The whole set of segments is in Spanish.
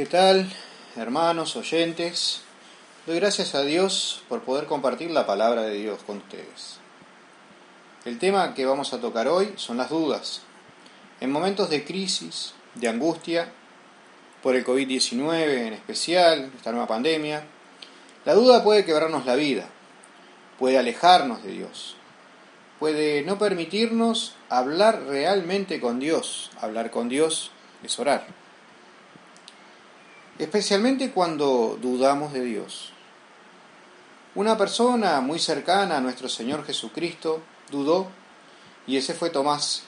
¿Qué tal, hermanos, oyentes? Doy gracias a Dios por poder compartir la palabra de Dios con ustedes. El tema que vamos a tocar hoy son las dudas. En momentos de crisis, de angustia, por el COVID-19 en especial, esta nueva pandemia, la duda puede quebrarnos la vida, puede alejarnos de Dios, puede no permitirnos hablar realmente con Dios. Hablar con Dios es orar. Especialmente cuando dudamos de Dios. Una persona muy cercana a nuestro Señor Jesucristo dudó y ese fue Tomás.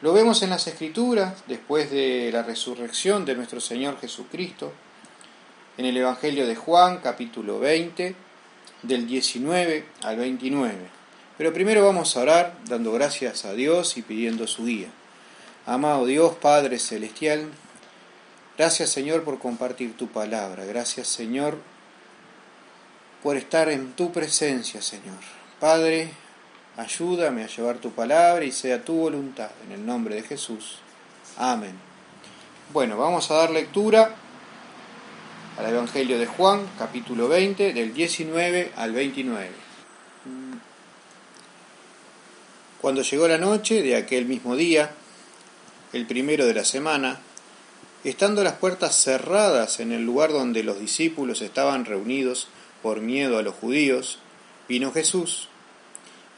Lo vemos en las Escrituras después de la resurrección de nuestro Señor Jesucristo, en el Evangelio de Juan capítulo 20, del 19 al 29. Pero primero vamos a orar dando gracias a Dios y pidiendo su guía. Amado Dios, Padre Celestial, gracias Señor por compartir tu palabra. Gracias Señor por estar en tu presencia, Señor. Padre, ayúdame a llevar tu palabra y sea tu voluntad. En el nombre de Jesús. Amén. Bueno, vamos a dar lectura al Evangelio de Juan, capítulo 20, del 19 al 29. Cuando llegó la noche de aquel mismo día, el primero de la semana, estando las puertas cerradas en el lugar donde los discípulos estaban reunidos por miedo a los judíos, vino Jesús,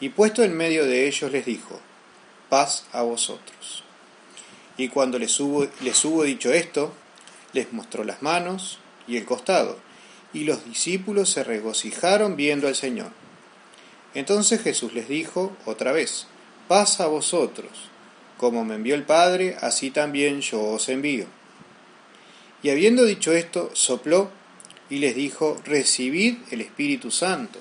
y puesto en medio de ellos les dijo, paz a vosotros. Y cuando les hubo, dicho esto, les mostró las manos y el costado, y los discípulos se regocijaron viendo al Señor. Entonces Jesús les dijo otra vez, paz a vosotros. Como me envió el Padre, así también yo os envío. Y habiendo dicho esto, sopló y les dijo, recibid el Espíritu Santo.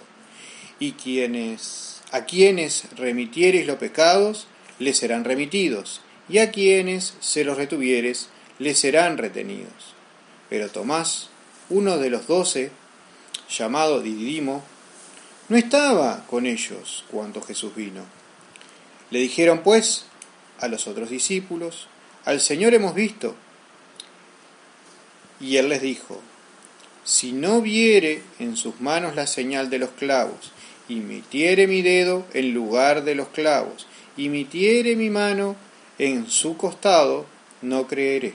Y quienes, a quienes remitiereis los pecados, les serán remitidos, y a quienes se los retuvieres, les serán retenidos. Pero Tomás, uno de los doce, llamado Didimo, no estaba con ellos cuando Jesús vino. Le dijeron pues a los otros discípulos, al Señor hemos visto. Y él les dijo, si no viere en sus manos la señal de los clavos, y metiere mi dedo en lugar de los clavos, y metiere mi mano en su costado, no creeré.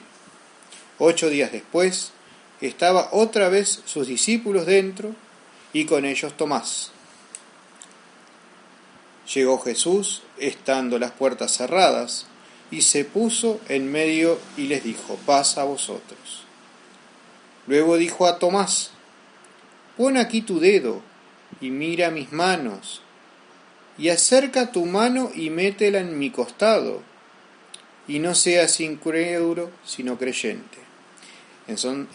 Ocho días después, estaba otra vez sus discípulos dentro, y con ellos Tomás. Llegó Jesús, estando las puertas cerradas, y se puso en medio y les dijo, paz a vosotros. Luego dijo a Tomás, pon aquí tu dedo y mira mis manos, y acerca tu mano y métela en mi costado, y no seas incrédulo, sino creyente.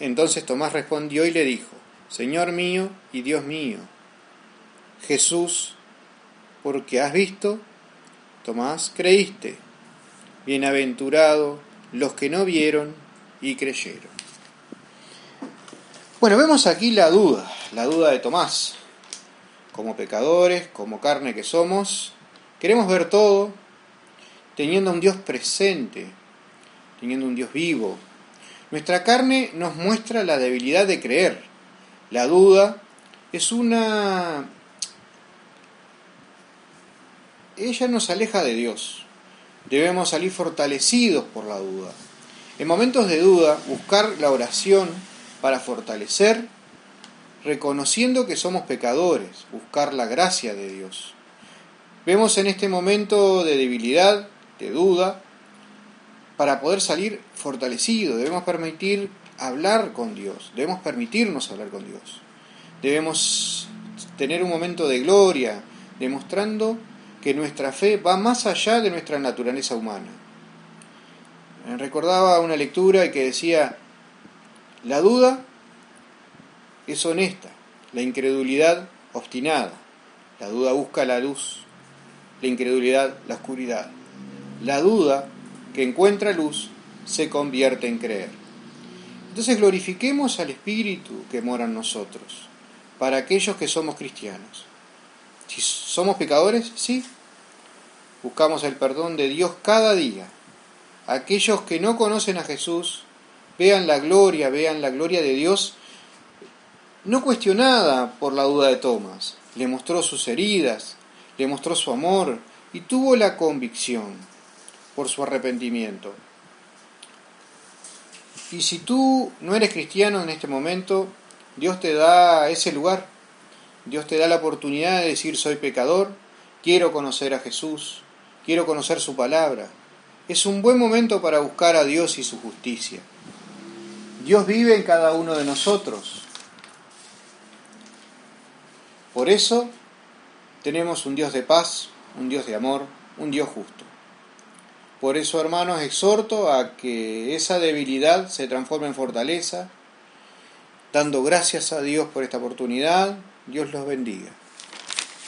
Entonces Tomás respondió y le dijo, Señor mío y Dios mío. Jesús porque has visto, Tomás, creíste. Bienaventurado los que no vieron y creyeron. Bueno, vemos aquí la duda, la duda de Tomás. Como pecadores, como carne que somos, queremos ver todo teniendo a un Dios presente, teniendo un Dios vivo. Nuestra carne nos muestra la debilidad de creer. La duda es una ella nos aleja de Dios. Debemos salir fortalecidos por la duda. En momentos de duda, buscar la oración para fortalecer, reconociendo que somos pecadores, buscar la gracia de Dios. Vemos en este momento de debilidad, de duda, para poder salir fortalecido, debemos permitir hablar con Dios, debemos permitirnos hablar con Dios. Debemos tener un momento de gloria, demostrando que nuestra fe va más allá de nuestra naturaleza humana. Recordaba una lectura que decía, la duda es honesta, la incredulidad obstinada, la duda busca la luz, la incredulidad la oscuridad. La duda que encuentra luz se convierte en creer. Entonces glorifiquemos al Espíritu que mora en nosotros, para aquellos que somos cristianos. Si somos pecadores, sí. Buscamos el perdón de Dios cada día. Aquellos que no conocen a Jesús, vean la gloria, vean la gloria de Dios, no cuestionada por la duda de Tomás. Le mostró sus heridas, le mostró su amor y tuvo la convicción por su arrepentimiento. Y si tú no eres cristiano en este momento, Dios te da ese lugar. Dios te da la oportunidad de decir soy pecador, quiero conocer a Jesús, quiero conocer su palabra. Es un buen momento para buscar a Dios y su justicia. Dios vive en cada uno de nosotros. Por eso tenemos un Dios de paz, un Dios de amor, un Dios justo. Por eso, hermanos, exhorto a que esa debilidad se transforme en fortaleza, dando gracias a Dios por esta oportunidad. Dios los bendiga.